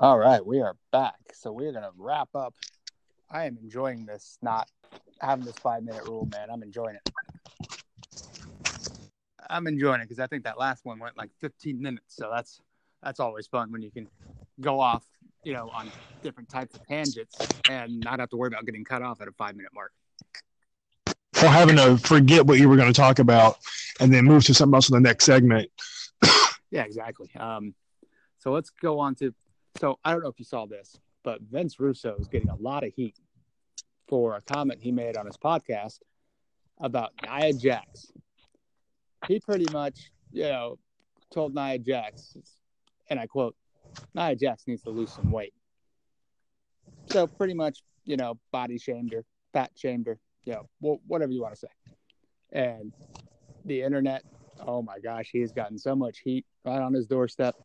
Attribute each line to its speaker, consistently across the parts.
Speaker 1: All right, we are back. So we're gonna wrap up. I am enjoying this, not having this five minute rule, man. I'm enjoying it. I'm enjoying it because I think that last one went like 15 minutes. So that's that's always fun when you can go off, you know, on different types of tangents and not have to worry about getting cut off at a five minute mark.
Speaker 2: Or having to forget what you were going to talk about and then move to something else in the next segment.
Speaker 1: Yeah, exactly. Um, so let's go on to. So I don't know if you saw this, but Vince Russo is getting a lot of heat for a comment he made on his podcast about Nia Jax. He pretty much, you know, told Nia Jax, and I quote, Nia Jax needs to lose some weight. So pretty much, you know, body shamed her, fat shamed her, you know, wh- whatever you want to say. And the internet, oh my gosh, he has gotten so much heat right on his doorstep.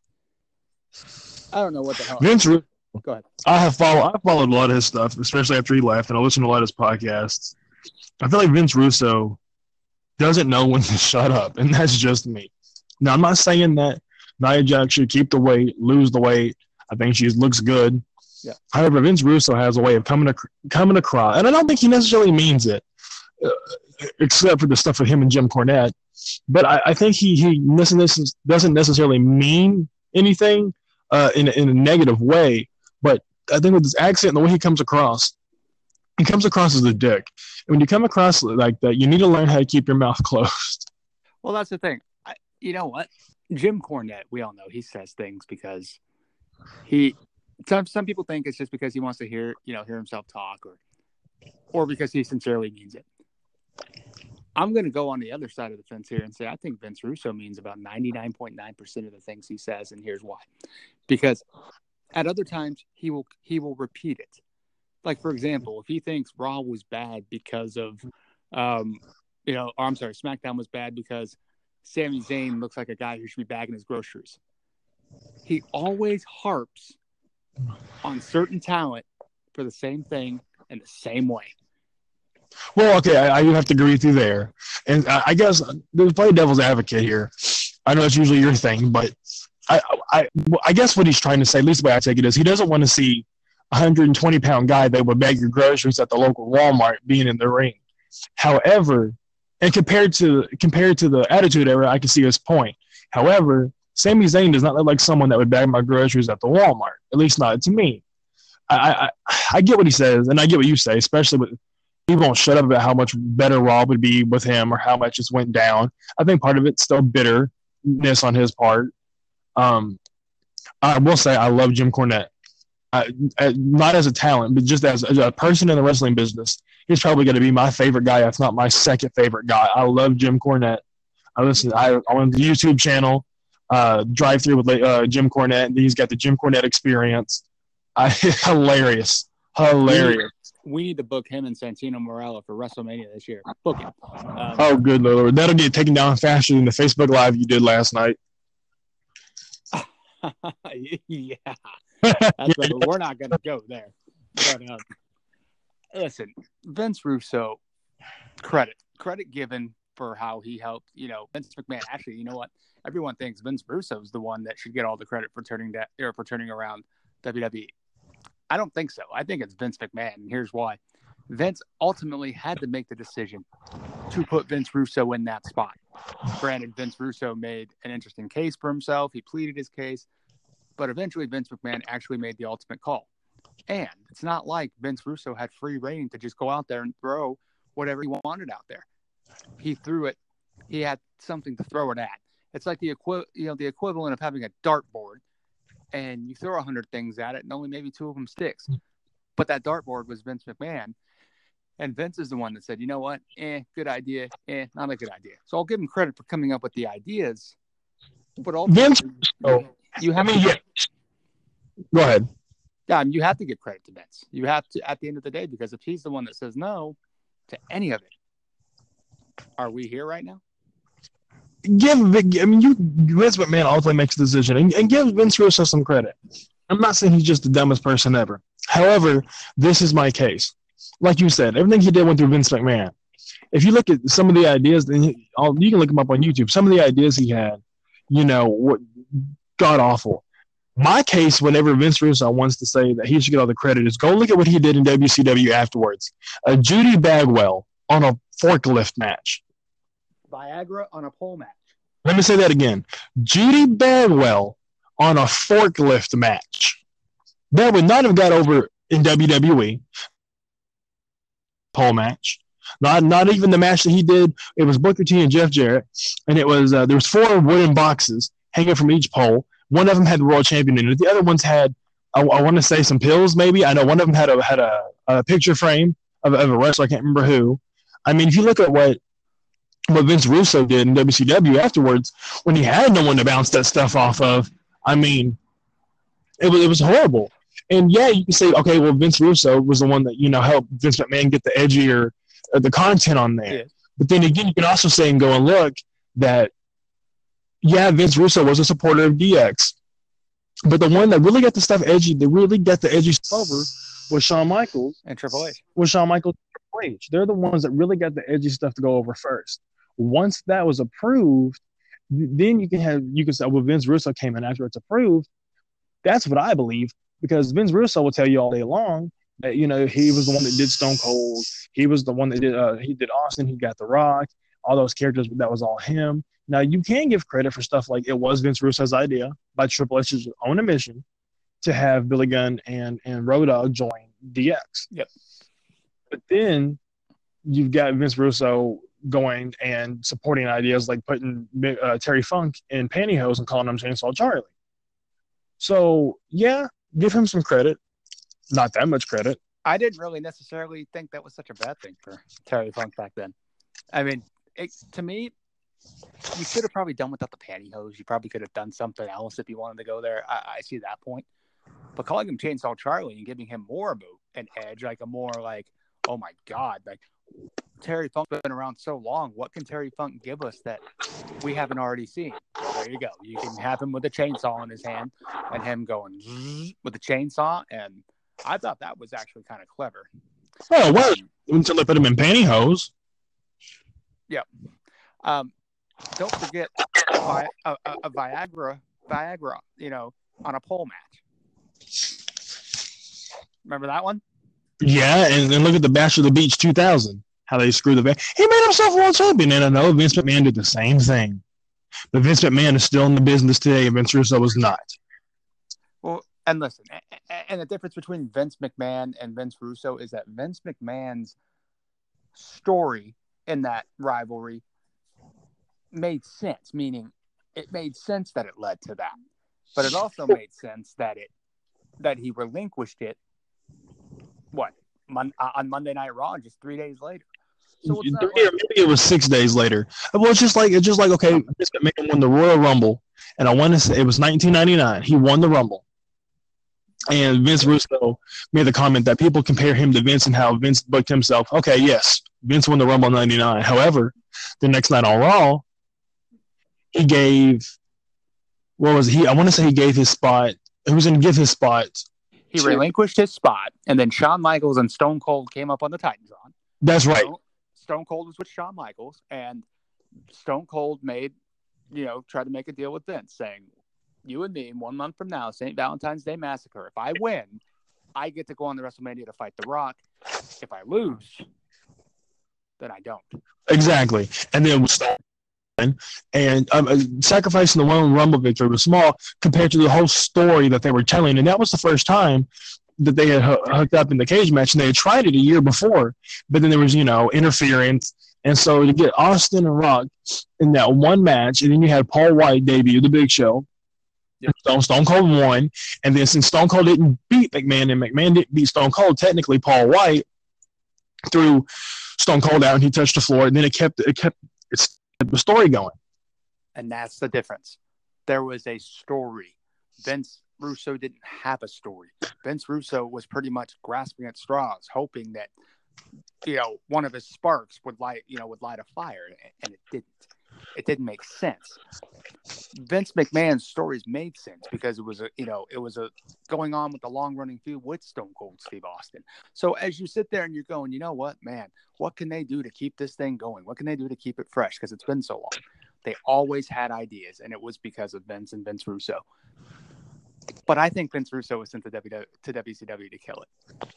Speaker 1: I don't know what the hell.
Speaker 2: Vince, Ru-
Speaker 1: Go ahead.
Speaker 2: I have followed. I followed a lot of his stuff, especially after he left, and I listened to a lot of his podcasts. I feel like Vince Russo doesn't know when to shut up, and that's just me. Now, I'm not saying that Nia Jax should keep the weight, lose the weight. I think she looks good.
Speaker 1: Yeah.
Speaker 2: However, Vince Russo has a way of coming ac- coming across, and I don't think he necessarily means it, uh, except for the stuff with him and Jim Cornette. But I, I think he he doesn't doesn't necessarily mean anything uh, in in a negative way. But I think with his accent and the way he comes across, he comes across as a dick. And when you come across like that, you need to learn how to keep your mouth closed.
Speaker 1: Well, that's the thing. I, you know what? Jim Cornette, we all know he says things because he. Some some people think it's just because he wants to hear you know hear himself talk or or because he sincerely means it. I'm going to go on the other side of the fence here and say I think Vince Russo means about 99.9% of the things he says, and here's why. Because at other times he will he will repeat it. Like for example, if he thinks Raw was bad because of, um, you know, or I'm sorry, SmackDown was bad because Sami Zayn looks like a guy who should be bagging his groceries. He always harps on certain talent for the same thing in the same way.
Speaker 2: Well, okay, I, I have to agree with you there. And I, I guess there's play devil's advocate here. I know it's usually your thing, but I, I, I guess what he's trying to say, at least the way I take it, is he doesn't want to see a 120 pound guy that would bag your groceries at the local Walmart being in the ring. However, and compared to compared to the Attitude Era, I can see his point. However, Sami Zayn does not look like someone that would bag my groceries at the Walmart. At least not to me. I, I I get what he says, and I get what you say, especially with he won't shut up about how much better Raw would be with him or how much it's went down. I think part of it's still bitterness on his part. Um, I will say I love Jim Cornette. I, I- not as a talent, but just as, as a person in the wrestling business, he's probably going to be my favorite guy. If not my second favorite guy. I love Jim Cornette. I listen. I on the YouTube channel, uh, Drive Through with uh, Jim Cornette. and He's got the Jim Cornette experience. I, hilarious, hilarious.
Speaker 1: We need to book him and Santino Marella for WrestleMania this year. Book him. Um,
Speaker 2: Oh, good lord, that'll get taken down faster than the Facebook Live you did last night.
Speaker 1: yeah, that's right. We're not going to go there. But um, listen, Vince Russo, credit credit given for how he helped. You know, Vince McMahon. Actually, you know what? Everyone thinks Vince Russo is the one that should get all the credit for turning that or for turning around WWE. I don't think so. I think it's Vince McMahon, and here's why. Vince ultimately had to make the decision to put Vince Russo in that spot. Granted, Vince Russo made an interesting case for himself. He pleaded his case, but eventually Vince McMahon actually made the ultimate call. And it's not like Vince Russo had free reign to just go out there and throw whatever he wanted out there. He threw it. He had something to throw it at. It's like the equi- you know the equivalent of having a dartboard, and you throw a hundred things at it, and only maybe two of them sticks. But that dartboard was Vince McMahon, and Vince is the one that said, "You know what? Eh, good idea. Eh, not a good idea." So I'll give him credit for coming up with the ideas. But
Speaker 2: all
Speaker 1: Vince
Speaker 2: Russo-
Speaker 1: you
Speaker 2: I
Speaker 1: have
Speaker 2: mean,
Speaker 1: to
Speaker 2: yeah. Go ahead.
Speaker 1: yeah, you have to give credit to Vince. You have to at the end of the day because if he's the one that says no to any of it, are we here right now?
Speaker 2: Give I mean, you Vince McMahon ultimately makes the decision, and, and give Vince Russo some credit. I'm not saying he's just the dumbest person ever. However, this is my case. Like you said, everything he did went through Vince McMahon. If you look at some of the ideas, then you can look him up on YouTube. Some of the ideas he had, you know, what god awful. My case, whenever Vince Russo wants to say that he should get all the credit, is go look at what he did in WCW afterwards. A Judy Bagwell on a forklift match.
Speaker 1: Viagra on a pole match.
Speaker 2: Let me say that again. Judy Bagwell on a forklift match. That would not have got over in WWE. Pole match. Not not even the match that he did. It was Booker T and Jeff Jarrett, and it was uh, there was four wooden boxes hanging from each pole. One of them had the world champion in it. The other ones had I, I want to say some pills. Maybe I know one of them had a had a, a picture frame of, of a wrestler. I can't remember who. I mean, if you look at what what Vince Russo did in WCW afterwards, when he had no one to bounce that stuff off of, I mean, it was it was horrible. And yeah, you can say, okay, well, Vince Russo was the one that you know helped Vince McMahon get the edgier uh, the content on there. Yeah. But then again, you can also say and go and look that yeah, Vince Russo was a supporter of DX, but the one that really got the stuff edgy, that really got the edgy stuff over, was Shawn Michaels
Speaker 1: and Triple H.
Speaker 2: Was Shawn Michaels and Triple H? They're the ones that really got the edgy stuff to go over first. Once that was approved, then you can have you can say, well, Vince Russo came in after it's approved. That's what I believe because Vince Russo will tell you all day long that you know he was the one that did Stone Cold. He was the one that did uh, he did Austin. He got The Rock. All those characters that was all him. Now you can give credit for stuff like it was Vince Russo's idea by Triple H's own admission to have Billy Gunn and and Road Dogg join DX.
Speaker 1: Yep.
Speaker 2: But then you've got Vince Russo going and supporting ideas like putting uh, Terry Funk in pantyhose and calling him Chainsaw Charlie. So yeah, give him some credit not that much credit.
Speaker 1: I didn't really necessarily think that was such a bad thing for Terry Funk back then. I mean, it, to me, you should have probably done without the pantyhose. You probably could have done something else if you wanted to go there. I, I see that point. But calling him Chainsaw Charlie and giving him more of an edge, like a more like, oh my God, like Terry Funk's been around so long. What can Terry Funk give us that we haven't already seen? There you go. You can have him with a chainsaw in his hand and him going with the chainsaw and – I thought that was actually kind of clever.
Speaker 2: Oh, well, until they put him in pantyhose.
Speaker 1: Yeah. Um, don't forget a, a, a, Viagra, Viagra, you know, on a pole match. Remember that one?
Speaker 2: Yeah, and then look at the Bash of the Beach 2000. How they screwed the back. He made himself world champion, and I know Vince McMahon did the same thing. But Vince McMahon is still in the business today, and Vince Russo was not.
Speaker 1: Well, and listen, and the difference between Vince McMahon and Vince Russo is that Vince McMahon's story in that rivalry made sense, meaning it made sense that it led to that. But it also made sense that it that he relinquished it what mon- uh, on Monday Night Raw just three days later.
Speaker 2: So yeah, maybe it was six days later. Well, it's just like it's just like okay, Vince McMahon won the Royal Rumble, and I want to say it was 1999. He won the Rumble. And Vince Russo made the comment that people compare him to Vince and how Vince booked himself. Okay, yes, Vince won the Rumble 99. However, the next night on Raw, he gave, what was it? he? I want to say he gave his spot. He was going to give his spot.
Speaker 1: He to, relinquished his spot, and then Shawn Michaels and Stone Cold came up on the Titantron.
Speaker 2: That's right.
Speaker 1: Stone, Stone Cold was with Shawn Michaels, and Stone Cold made, you know, tried to make a deal with Vince, saying, you and me one month from now, St. Valentine's Day Massacre. If I win, I get to go on the WrestleMania to fight The Rock. If I lose, then I don't.
Speaker 2: Exactly. And then and um, uh, sacrificing the one Rumble victory was small compared to the whole story that they were telling. And that was the first time that they had hooked up in the cage match, and they had tried it a year before, but then there was you know interference. And so to get Austin and Rock in that one match, and then you had Paul White debut, the Big Show, Yep. Stone, Stone Cold won, and then since Stone Cold didn't beat McMahon and McMahon didn't beat Stone Cold, technically Paul White threw Stone Cold out and he touched the floor, and then it kept it kept it's the story going.
Speaker 1: And that's the difference. There was a story. Vince Russo didn't have a story. Vince Russo was pretty much grasping at straws, hoping that you know one of his sparks would light you know would light a fire, and it didn't it didn't make sense. Vince McMahon's stories made sense because it was a you know it was a going on with the long running feud with Stone Cold Steve Austin. So as you sit there and you're going, you know what, man, what can they do to keep this thing going? What can they do to keep it fresh? Because it's been so long. They always had ideas, and it was because of Vince and Vince Russo. But I think Vince Russo was sent to, w, to WCW to kill it.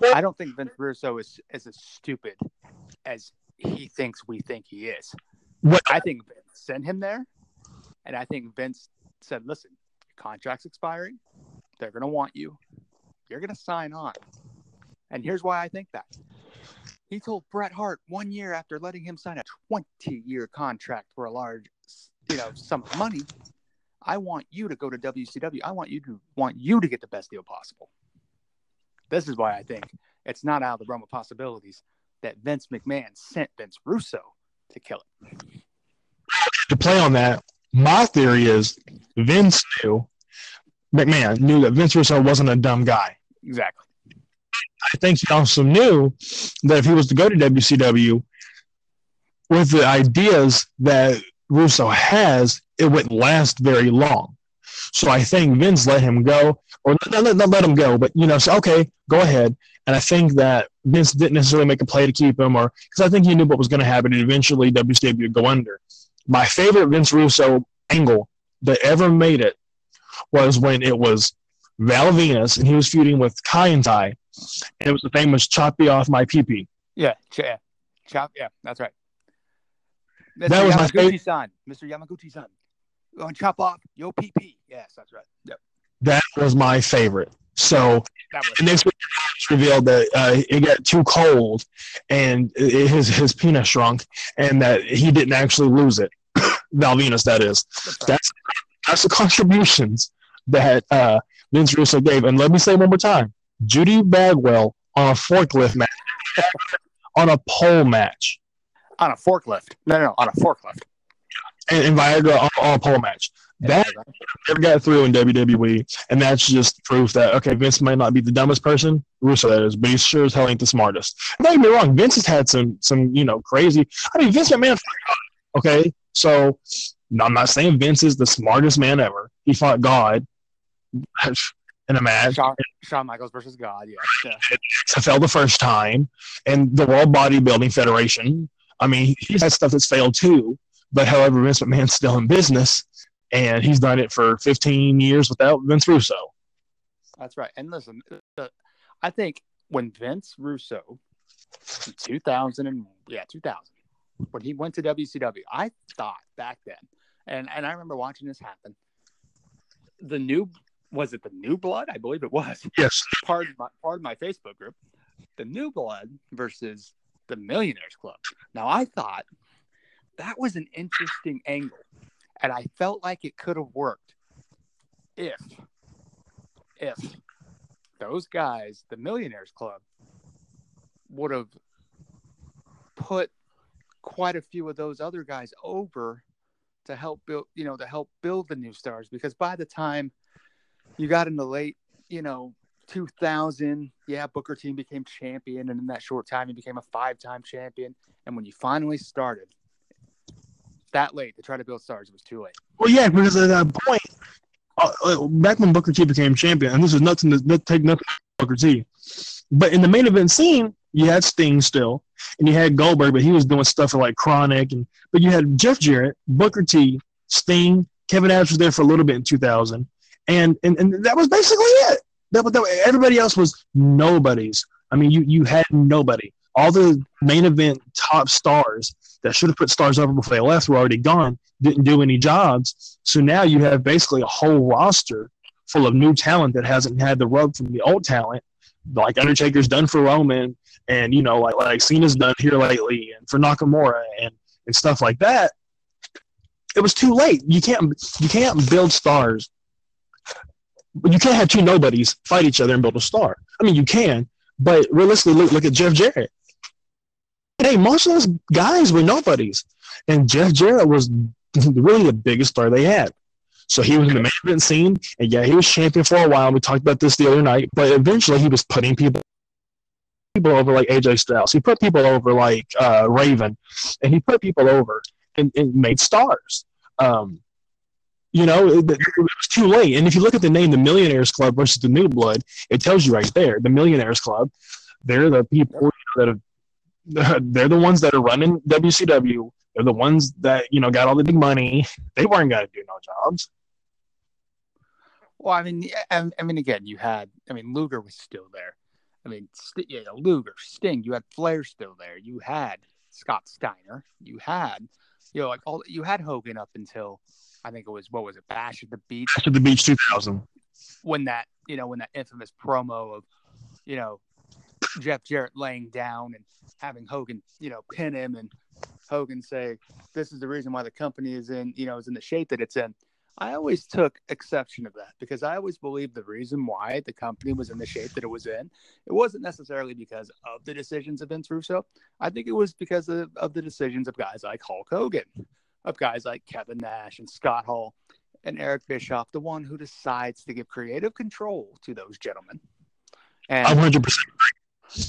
Speaker 2: Well-
Speaker 1: I don't think Vince Russo is, is as stupid as he thinks we think he is.
Speaker 2: What
Speaker 1: I think Vince sent him there, and I think Vince said, "Listen, your contract's expiring. They're going to want you. You're going to sign on." And here's why I think that. He told Bret Hart one year after letting him sign a 20-year contract for a large, you know, sum of money, "I want you to go to WCW. I want you to want you to get the best deal possible." This is why I think it's not out of the realm of possibilities that Vince McMahon sent Vince Russo to kill it.
Speaker 2: to play on that, my theory is Vince knew, McMahon knew that Vince Russo wasn't a dumb guy.
Speaker 1: Exactly.
Speaker 2: I think he also knew that if he was to go to WCW with the ideas that Russo has, it wouldn't last very long. So I think Vince let him go, or not, let him go, but you know, say, okay, go ahead. And I think that Vince didn't necessarily make a play to keep him, or because I think he knew what was going to happen, and eventually WCW would go under. My favorite Vince Russo angle that ever made it was when it was Val Venis and he was feuding with Kaientai, and it was the famous "Chop me off my pee
Speaker 1: Yeah, ch- yeah, chop. Yeah, that's right. Mr.
Speaker 2: That was my
Speaker 1: Yamaguchi-san. Mr. Yamaguchi-san. Going chop off your PP. Yes, that's right. Yep.
Speaker 2: That was my favorite. So and next week it's revealed that uh, it got too cold and it, his his penis shrunk, and that he didn't actually lose it. Val Venis, that is.
Speaker 1: that's right.
Speaker 2: That's that's the contributions that uh, Vince Russo gave. And let me say one more time: Judy Bagwell on a forklift match, on a pole match,
Speaker 1: on a forklift. No, no, no, on a forklift.
Speaker 2: and, and Viagra on, on a pole match. That never got through in WWE, and that's just proof that okay, Vince might not be the dumbest person, Russo that is, but he sure as hell ain't the smartest. And don't get me wrong, Vince has had some some you know crazy. I mean, Vince McMahon, fought God, okay, so I'm not saying Vince is the smartest man ever. He fought God in a match.
Speaker 1: Shawn, Shawn Michaels versus God. Yeah. yeah.
Speaker 2: XFL the first time, and the World Bodybuilding Federation. I mean, he's had stuff that's failed too. But however, Vince McMahon's still in business, and he's done it for 15 years without Vince Russo.
Speaker 1: That's right. And listen, uh, I think when Vince Russo, in 2000 and yeah, 2000, when he went to WCW, I thought back then, and and I remember watching this happen. The new was it the New Blood? I believe it was.
Speaker 2: Yes.
Speaker 1: Part of my part of my Facebook group, the New Blood versus the Millionaires Club. Now I thought that was an interesting angle, and I felt like it could have worked if if those guys, the Millionaires Club, would have put quite a few of those other guys over to help build, you know, to help build the new stars. Because by the time you got in the late, you know, 2000, yeah, Booker T became champion, and in that short time, he became a five-time champion. And when you finally started, that late to try to build stars, it was too late.
Speaker 2: Well, yeah, because at that point, uh, uh, back when Booker T became champion, and this is nothing to not take nothing from Booker T, but in the main event scene, you had Sting still, and you had Goldberg, but he was doing stuff like Chronic, and but you had Jeff Jarrett, Booker T, Sting, Kevin Nash was there for a little bit in 2000, and and, and that was basically it. That, that, everybody else was nobodies. I mean, you you had nobody. All the main event top stars that should have put stars over before they left were already gone. Didn't do any jobs. So now you have basically a whole roster full of new talent that hasn't had the rub from the old talent, like Undertaker's done for Roman, and you know, like like Cena's done here lately, and for Nakamura and and stuff like that. It was too late. You can't you can't build stars. You can't have two nobodies fight each other and build a star. I mean, you can, but realistically, look, look at Jeff Jarrett. Hey, most of those guys were nobodies, and Jeff Jarrett was really the biggest star they had. So he was in the main event scene, and yeah, he was champion for a while. We talked about this the other night, but eventually he was putting people people over like AJ Styles. He put people over like uh, Raven, and he put people over and, and made stars. Um, you know, it, it was too late. And if you look at the name, the Millionaires Club versus the New Blood, it tells you right there. The Millionaires Club, they're the people you know, that have they're the ones that are running WCW. They're the ones that you know got all the big money. They weren't going to do no jobs.
Speaker 1: Well, I mean, I, mean, again, you had, I mean, Luger was still there. I mean, St- know, Luger, Sting, you had Flair still there. You had Scott Steiner. You had, you know, like all you had Hogan up until I think it was what was it, Bash at the Beach
Speaker 2: Bash at the beach 2000.
Speaker 1: when that you know when that infamous promo of you know Jeff Jarrett laying down and having Hogan you know pin him and Hogan say this is the reason why the company is in you know is in the shape that it's in. I always took exception of that because I always believed the reason why the company was in the shape that it was in, it wasn't necessarily because of the decisions of Vince Russo. I think it was because of, of the decisions of guys like Hulk Hogan, of guys like Kevin Nash and Scott Hall and Eric Bischoff, the one who decides to give creative control to those gentlemen. And
Speaker 2: 100%.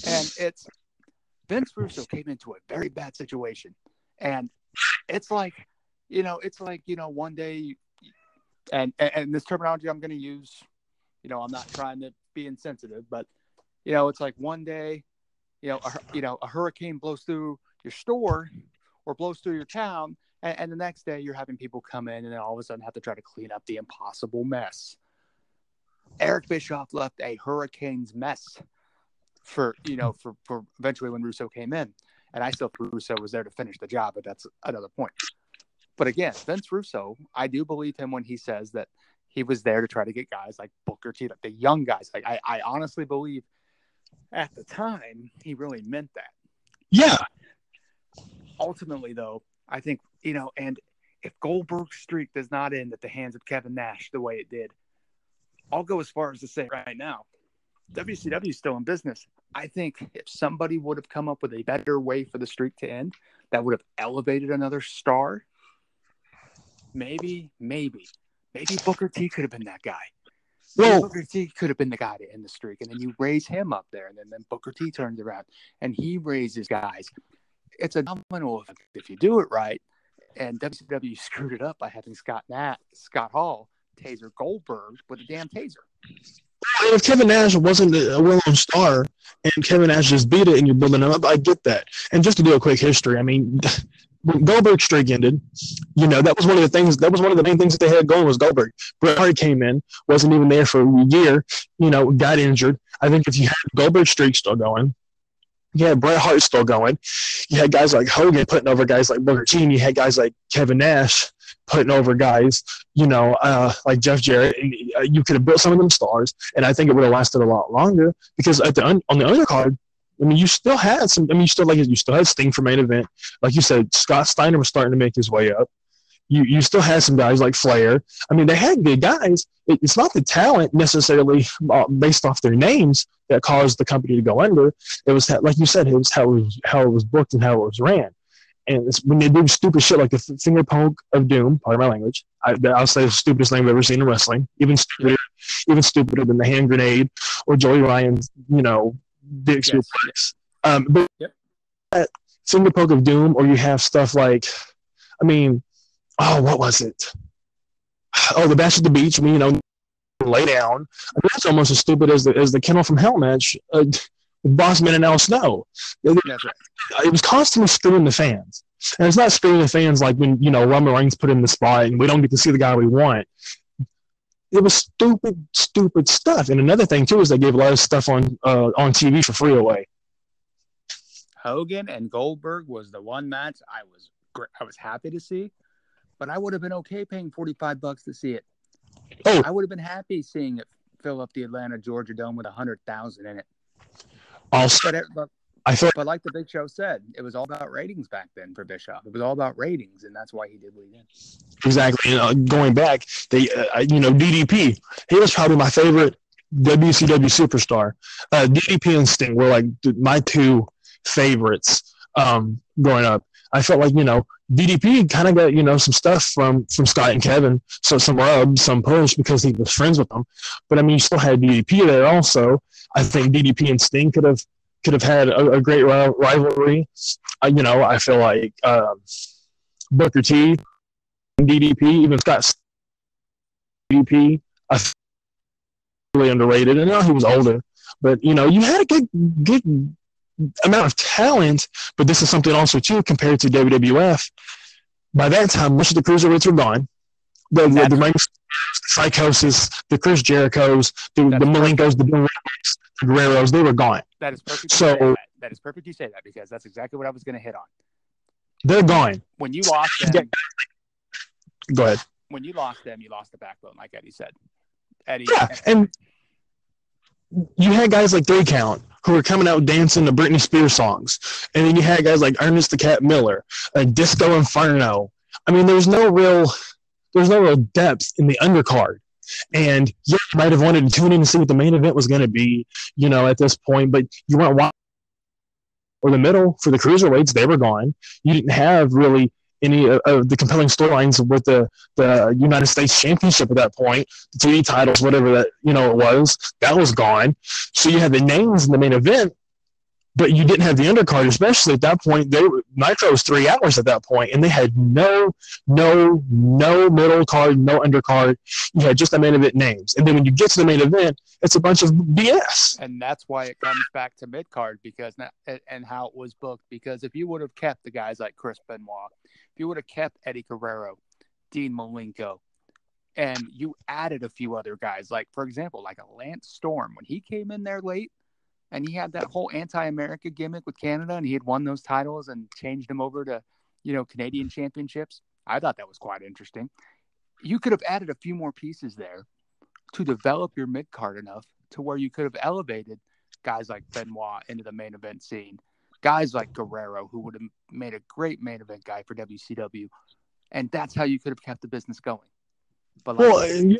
Speaker 1: and it's Vince Russo came into a very bad situation, and it's like, you know, it's like you know, one day, and and, and this terminology I'm going to use, you know, I'm not trying to be insensitive, but you know, it's like one day, you know, a, you know, a hurricane blows through your store or blows through your town, and, and the next day you're having people come in and then all of a sudden have to try to clean up the impossible mess. Eric Bischoff left a hurricane's mess for you know for for eventually when Russo came in, and I still think Russo was there to finish the job, but that's another point. But again, Vince Russo, I do believe him when he says that he was there to try to get guys like Booker T, like the young guys. Like I, I honestly believe at the time he really meant that.
Speaker 2: Yeah.
Speaker 1: Ultimately, though, I think you know, and if Goldberg's streak does not end at the hands of Kevin Nash the way it did, I'll go as far as to say right now, WCW is still in business. I think if somebody would have come up with a better way for the streak to end, that would have elevated another star. Maybe, maybe, maybe Booker T could have been that guy.
Speaker 2: Well,
Speaker 1: Booker T could have been the guy to end the streak, and then you raise him up there, and then, then Booker T turns around and he raises guys. It's a domino effect if you do it right. And WCW screwed it up by having Scott Nat, Scott Hall taser Goldberg with a damn taser.
Speaker 2: And if Kevin Nash wasn't a well-known star and Kevin Nash just beat it and you're building him up, I get that. And just to do a quick history, I mean, when Goldberg's streak ended, you know, that was one of the things, that was one of the main things that they had going was Goldberg. Bret Hart came in, wasn't even there for a year, you know, got injured. I think if you had Goldberg's streak still going, you had Bret Hart still going, you had guys like Hogan putting over guys like Booker T, and you had guys like Kevin Nash putting over guys, you know, uh, like Jeff Jarrett. And, uh, you could have built some of them stars, and I think it would have lasted a lot longer because at the un- on the undercard, I mean, you still had some. I mean, you still like you still had Sting for main event, like you said. Scott Steiner was starting to make his way up. You you still had some guys like Flair. I mean, they had good guys. It, it's not the talent necessarily uh, based off their names that caused the company to go under. It was how, like you said, it was how it was how it was booked and how it was ran. And it's when they do stupid shit like the finger poke of doom, part of my language. I, I'll say the stupidest thing I've ever seen in wrestling. Even stupider, even stupider than the hand grenade or Joey Ryan's, you know, big
Speaker 1: Yes.
Speaker 2: suplex. Um, but
Speaker 1: Yep.
Speaker 2: that finger poke of doom, or you have stuff like, I mean, oh, what was it? Oh, the bash at the beach. Mean, you know, lay down. I mean, that's almost as stupid as the as the kennel from hell match. Uh, with Bossman and Al Snow.
Speaker 1: That's right.
Speaker 2: It was constantly screwing the fans. And it's not screwing the fans like when, you know, Roman Reigns put in the spot and we don't get to see the guy we want. It was stupid, stupid stuff. And another thing too is they gave a lot of stuff on uh, on TV for free away.
Speaker 1: Hogan and Goldberg was the one match I was I was happy to see, but I would have been okay paying forty five bucks to see it.
Speaker 2: Oh.
Speaker 1: I would have been happy seeing it fill up the Atlanta Georgia Dome with a hundred thousand in it.
Speaker 2: Also,
Speaker 1: But, it, but
Speaker 2: I feel
Speaker 1: but like the Big Show said, it was all about ratings back then for Bischoff. It was all about ratings, and that's why he did what he did.
Speaker 2: exactly. You know, going back, they, uh, you know, DDP. He was probably my favorite WCW superstar. Uh, DDP and Sting were like my two favorites um, growing up. I felt like you know DDP kind of got you know some stuff from from Scott and Kevin, so some rub, some push because he was friends with them. But I mean, you still had DDP there also. I think DDP and Sting could have could have had a, a great rivalry. Uh, you know, I feel like um, Booker T, DDP, even Scott DDP, I really underrated. And now he was older, but you know, you had a good good amount of talent. But this is something also too compared to WWF. By that time, most of the cruiserweights were gone. The the, the, Rey the Psychosis, the Chris Jerichos, the, the
Speaker 1: That's
Speaker 2: Malenkos, the Bill the Guerreros, they were gone.
Speaker 1: That is perfect.
Speaker 2: So-
Speaker 1: that. that is perfect. You say that because that's exactly what I was going to hit on.
Speaker 2: They're gone.
Speaker 1: When you lost them.
Speaker 2: Go ahead.
Speaker 1: when you lost them, you lost the backbone, like Eddie said. Eddie,
Speaker 2: Yeah, and you had guys like Three Count who were coming out dancing to Britney Spears songs, and then you had guys like Ernest the Cat Miller, like Disco Inferno. I mean, there's no real, there's no real depth in the undercard. And yeah, you might have wanted to tune in to see what the main event was going to be, you know, at this point, but you weren't watching. Or the middle for the cruiserweights, they were gone. You didn't have really any of- the compelling storylines with the the United States Championship at that point, the TV titles, whatever that you know it was, that was gone. So you had the names in the main event, but you didn't have the undercard, especially at that point. They were, Nitro was three hours at that point, and they had no, no, no middle card, no undercard. You had just the main event names, and then when you get to the main event, it's a bunch of BS.
Speaker 1: and that's why it comes back to mid card because and- how it was booked. Because if you would have kept the guys like Chris Benoit, you would have kept Eddie Guerrero, Dean Malenko, and you added a few other guys, like for example, like a Lance Storm when he came in there late, and he had that whole anti-America gimmick with Canada, and he had won those titles and changed them over to, you know, Canadian championships. I thought that was quite interesting. You could have added a few more pieces there to develop your mid card enough to where you could have elevated guys like Benoit into the main event scene, guys like Guerrero, who would have made a great main event guy for WCW, and that's how you could have kept the business going. But like,
Speaker 2: Well,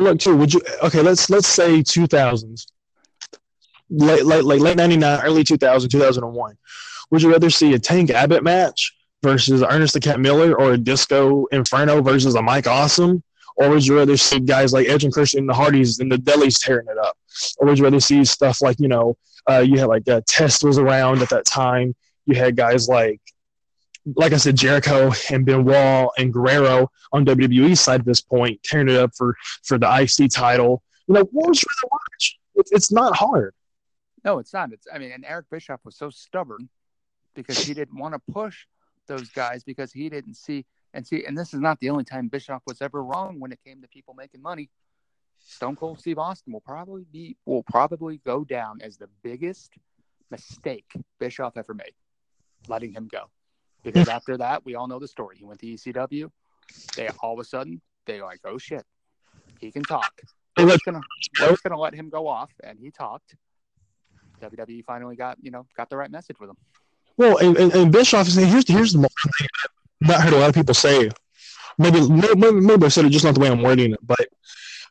Speaker 2: look too. Would you? Okay, let's let's say two thousands, late late late late ninety nine, early 2000, 2001. Would you rather see a Tank Abbott match versus Ernest the Cat Miller, or a Disco Inferno versus a Mike Awesome? Or would you rather see guys like Edge and Christian, and the Hardys, and the Dudleys tearing it up? Or would you rather see stuff like you know, uh, you had like uh, Test was around at that time. You had guys like, like I said, Jericho and Benoit and Guerrero on WWE side at this point, tearing it up for for the IC title. You know, what would you rather watch? It's it's not hard.
Speaker 1: no, it's not. It's I mean, and Eric Bischoff was so stubborn because he didn't want to push those guys because he didn't see and see. And this is not the only time Bischoff was ever wrong when it came to people making money. Stone Cold Steve Austin will probably be will probably go down as the biggest mistake Bischoff ever made, letting him go. Because after that, we all know the story. He went to ECW. They all of a sudden they like, oh shit, he can talk. We're just gonna we're just gonna let him go off, and he talked. WWE finally got you know got the right message with him.
Speaker 2: Well, and, and, and Bischoff is here's here's the one thing I've not heard a lot of people say. Maybe maybe, maybe I said it just not the way I'm wording it, but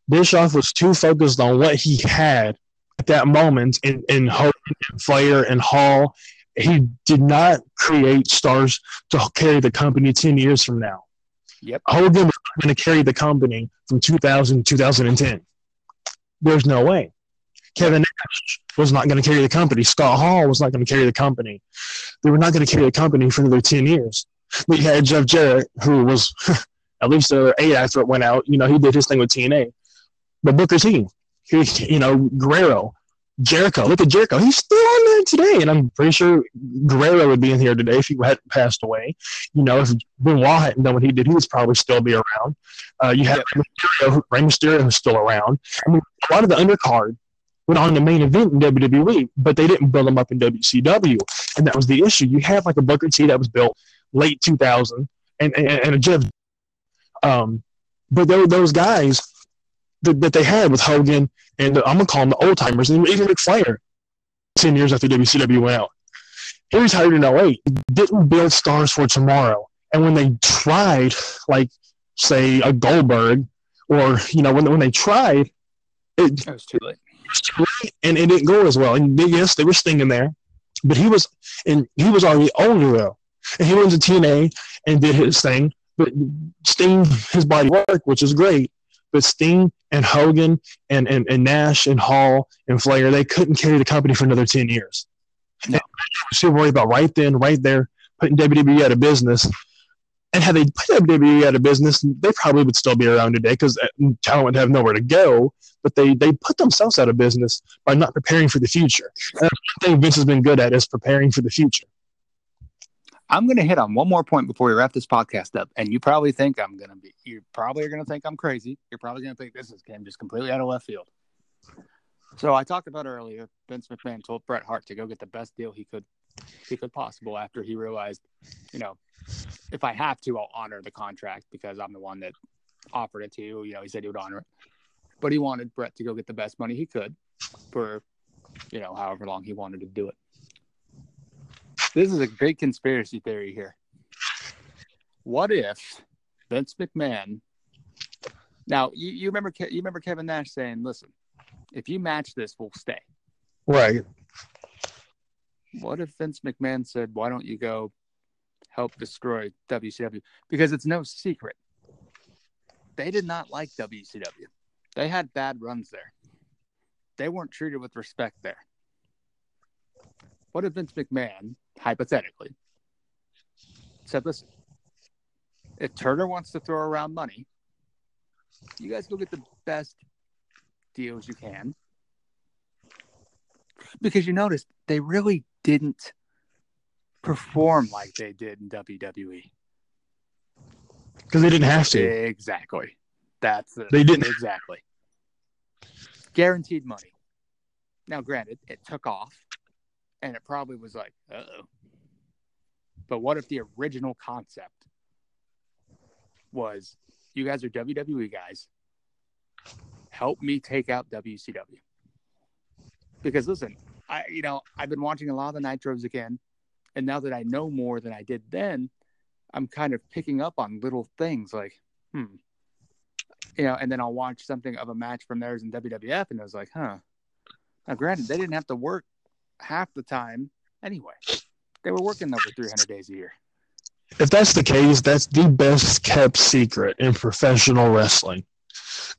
Speaker 2: Bischoff was too focused on what he had at that moment in in Hogan and Flair and Hall. He did not create stars to carry the company ten years from now.
Speaker 1: Yep.
Speaker 2: Hogan was going to carry the company from 2000 to 2010. There's no way. Kevin Nash was not going to carry the company. Scott Hall was not going to carry the company. They were not going to carry the company for another 10 years. But you had Jeff Jarrett, who was at least uh, eight after it went out. You know, he did his thing with TNA. But Booker T, he, you know, Guerrero, Jericho. Look at Jericho. He's still on there today. And I'm pretty sure Guerrero would be in here today if he hadn't passed away. You know, if Benoit hadn't done what he did, he would probably still be around. Uh, you have
Speaker 1: Yep.
Speaker 2: Rey Mysterio, Rey Mysterio, who's still around. I mean, a lot of the undercard went on the main event in WWE, but they didn't build them up in WCW. And that was the issue. You had like a Booker T that was built late 2000 and, and, and a Jeff. Um, but there were those guys that, that they had with Hogan and I'm going to call them the old timers, and even Ric Flair 10 years after WCW went out. He retired in 08. Didn't build stars for tomorrow. And when they tried, like, say, a Goldberg, or, you know, when, when they tried, it,
Speaker 1: It was too late.
Speaker 2: and it didn't go as well. And yes, they were stinging there, but he was and he was already older though, and he went to TNA and did his thing. But Sting, his body worked, which is great. But Sting and Hogan and, and, and Nash and Hall and Flair, they couldn't carry the company for another ten years.
Speaker 1: No.
Speaker 2: So worried about right then, right there, putting WWE out of business. And had they put WWE out of business, they probably would still be around today because uh, talent would have nowhere to go but they they put themselves out of business by not preparing for the future. And one thing Vince has been good at is preparing for the future.
Speaker 1: I'm going to hit on one more point before we wrap this podcast up. And you probably think I'm going to be, you probably are going to think I'm crazy. You're probably going to think this is came just completely out of left field. So I talked about earlier, Vince McMahon told Bret Hart to go get the best deal he could, he could possible after he realized, you know, if I have to, I'll honor the contract because I'm the one that offered it to you. You know, he said he would honor it, but he wanted Bret to go get the best money he could for, you know, however long he wanted to do it. This is a big conspiracy theory here. What if Vince McMahon? Now you, you remember you remember Kevin Nash saying, "Listen, if you match this, we'll stay."
Speaker 2: Right.
Speaker 1: What if Vince McMahon said, "Why don't you go help destroy WCW?" Because it's no secret they did not like WCW. They had bad runs there. They weren't treated with respect there. What if Vince McMahon, hypothetically, said, listen, if Turner wants to throw around money, you guys go get the best deals you can. Because you noticed they really didn't perform like they did in WWE.
Speaker 2: Because they didn't have to.
Speaker 1: Exactly. That's the,
Speaker 2: They didn't.
Speaker 1: exactly guaranteed money. Now, granted, it took off, and it probably was like, oh. But what if the original concept was, you guys are WWE guys, help me take out WCW? Because listen, I you know I've been watching a lot of the Nitros again, and now that I know more than I did then, I'm kind of picking up on little things like, hmm, you know, and then I'll watch something of a match from theirs in WWF, and I was like, huh. Now, granted, they didn't have to work half the time anyway. They were working over 300 days a year.
Speaker 2: If that's the case, that's the best kept secret in professional wrestling.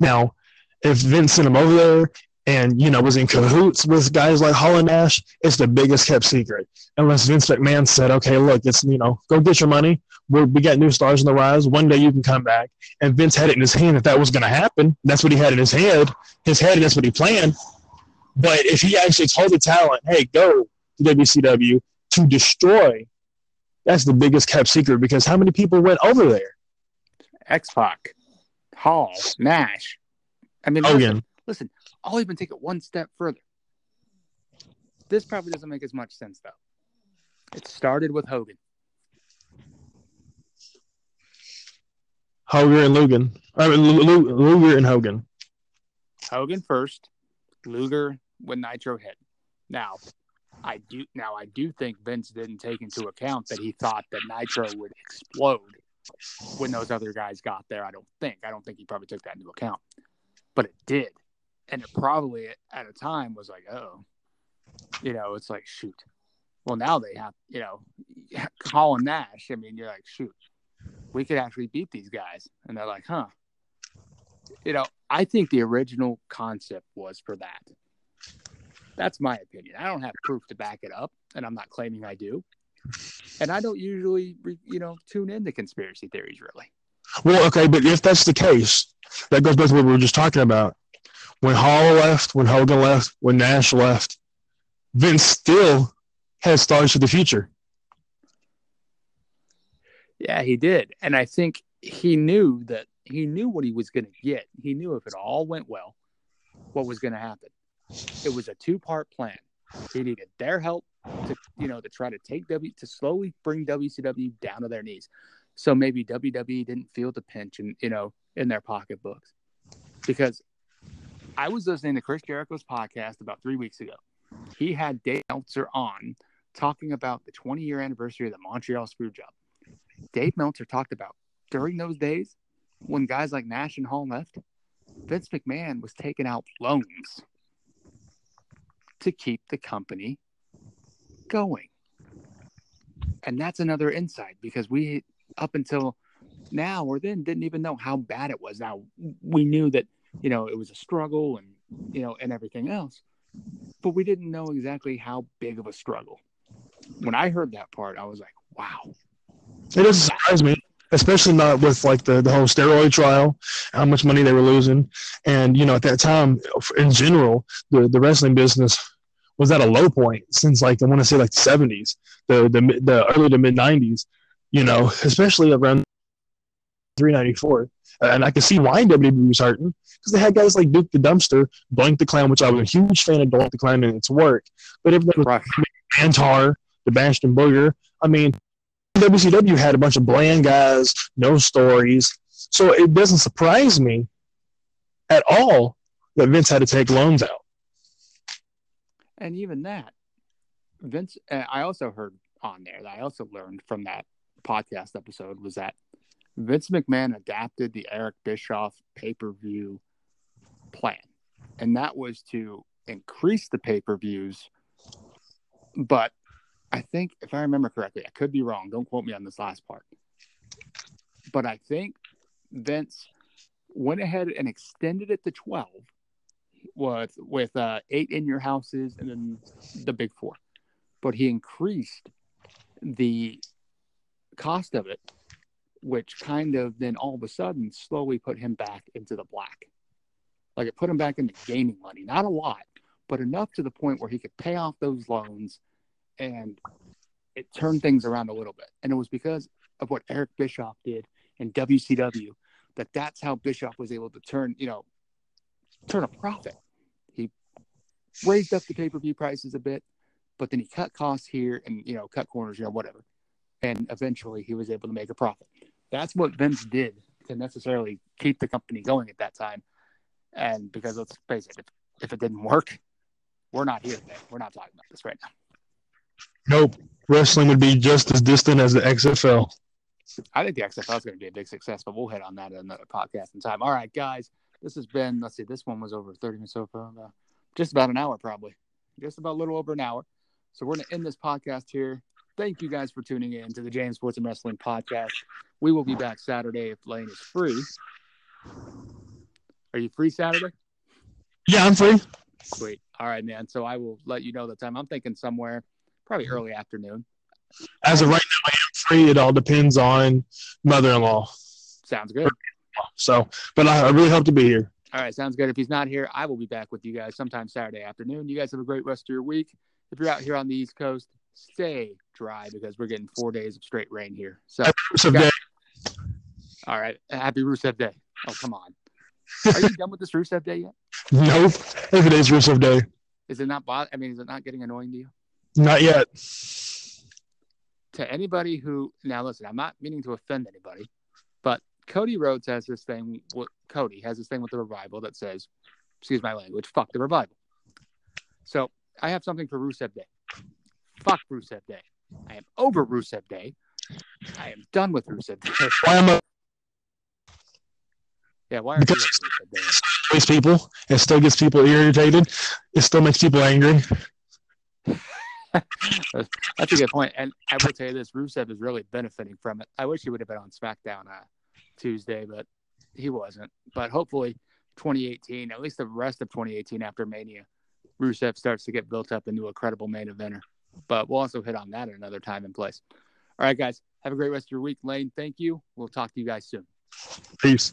Speaker 2: Now, if Vince sent him over there and you know was in cahoots with guys like Hall and Nash, it's the biggest kept secret. Unless Vince McMahon said, "Okay, look, it's you know, go get your money. We're, we got new stars in the rise. One day you can come back." And Vince had it in his hand that that was going to happen. That's what he had in his head, his head, that's what he planned. But if he actually told the talent, "Hey, go to WCW to destroy," that's the biggest kept secret because how many people went over there?
Speaker 1: X Pac, Hall, Nash. I mean,
Speaker 2: Hogan.
Speaker 1: listen, listen, I'll even take it one step further. This probably doesn't make as much sense, though. It started with Hogan.
Speaker 2: Hogan and Lugan. I mean, Lu- Lu- Luger and Hogan.
Speaker 1: Hogan first, Luger when Nitro hit. Now, I do now I do think Vince didn't take into account that he thought that Nitro would explode when those other guys got there. I don't think. I don't think he probably took that into account. But it did. And it probably at a time was like, oh, you know, it's like shoot. Well now they have, you know, Colin Nash. I mean, you're like, shoot, we could actually beat these guys. And they're like, huh. You know, I think the original concept was for that. That's my opinion. I don't have proof to back it up, and I'm not claiming I do. And I don't usually, you know, tune into conspiracy theories really.
Speaker 2: Well, okay, but if that's the case, that goes back to what we were just talking about. When Hall left, when Hogan left, when Nash left, Vince still has stars for the future.
Speaker 1: Yeah, he did, and I think he knew that he knew what he was going to get. He knew if it all went well, what was going to happen. It was a two-part plan. He needed their help to, you know, to try to take W to slowly bring WCW down to their knees. So maybe WWE didn't feel the pinch and you know in their pocketbooks, because I was listening to Chris Jericho's podcast about three weeks ago. He had Dave Meltzer on talking about the 20 year anniversary of the Montreal Screwjob. Dave Meltzer talked about during those days when guys like Nash and Hall left, Vince McMahon was taking out loans to keep the company going. And that's another insight because we, up until now or then, didn't even know how bad it was. Now, we knew that, you know, it was a struggle and, you know, and everything else, but we didn't know exactly how big of a struggle. When I heard that part, I was like, wow.
Speaker 2: It doesn't surprise me, especially not with like the, the whole steroid trial, how much money they were losing. And, you know, at that time, in general, the, the wrestling business was at a low point since like I want to say like the seventies, the the the early to mid nineties. You know, especially around three ninety four. And I can see why WWE was hurting because they had guys like Duke the Dumpster, Doink the Clown, which I was a huge fan of Doink the Clown and its work. But if everybody was Antar, the Bastion Booger. I mean, WCW had a bunch of bland guys, no stories. So it doesn't surprise me at all that Vince had to take loans out.
Speaker 1: And even that, Vince, I also heard on there that I also learned from that podcast episode was that Vince McMahon adapted the Eric Bischoff pay per view plan, and that was to increase the pay per views. But I think, if I remember correctly, I could be wrong. Don't quote me on this last part. But I think Vince went ahead and extended it to 12 with with uh, eight in your houses and then the big four. But he increased the cost of it which kind of then all of a sudden slowly put him back into the black. Like it put him back into gaming money, not a lot, but enough to the point where he could pay off those loans and it turned things around a little bit. And it was because of what Eric Bischoff did in WCW that that's how Bischoff was able to turn, you know, turn a profit. He raised up the pay per view prices a bit, but then he cut costs here and, you know, cut corners, you know, whatever. And eventually he was able to make a profit. That's what Vince did to necessarily keep the company going at that time. And because let's face it, if, if it didn't work, we're not here today. We're not talking about this right now.
Speaker 2: Nope. Wrestling would be just as distant as the XFL.
Speaker 1: I think the XFL is going to be a big success, but we'll hit on that in another podcast in time. All right, guys. This has been, let's see, this one was over 30 minutes so far, uh, just about an hour, probably. Just about a little over an hour. So we're going to end this podcast here. Thank you guys for tuning in to the James Sports and Wrestling Podcast. We will be back Saturday if Lane is free. Are you free Saturday?
Speaker 2: Yeah, I'm free.
Speaker 1: Sweet. All right, man. So I will let you know the time. I'm thinking somewhere, probably early afternoon.
Speaker 2: As of right now, I am free. It all depends on mother-in-law.
Speaker 1: Sounds good.
Speaker 2: So, but I, I really hope to be here.
Speaker 1: All right, sounds good. If he's not here, I will be back with you guys sometime Saturday afternoon. You guys have a great rest of your week. If you're out here on the East Coast, stay dry because we're getting four days of straight rain here. So, guys, all right, happy Rusev Day. Oh, come on. Are you done with this Rusev Day yet?
Speaker 2: Nope. Every day's Rusev Day.
Speaker 1: Is it not? Bo- I mean, is it not getting annoying to you?
Speaker 2: Not yet.
Speaker 1: To anybody who now listen, I'm not meaning to offend anybody, Cody Rhodes has this thing. What Cody has this thing with the revival that says, "Excuse my language, fuck the revival." So I have something for Rusev Day. Fuck Rusev Day. I am over Rusev Day. I am done with Rusev Day.
Speaker 2: Why am I?
Speaker 1: Yeah, why are you Rusev Day?
Speaker 2: People. It still gets people irritated. It still makes people angry.
Speaker 1: That's a good point. And I will tell you this: Rusev is really benefiting from it. I wish he would have been on SmackDown uh, Tuesday, but he wasn't. But hopefully, 2018, at least the rest of 2018 after Mania, Rusev starts to get built up into a credible main eventer. But we'll also hit on that at another time and place. All right, guys. Have a great rest of your week. Lane, thank you. We'll talk to you guys soon.
Speaker 2: Peace.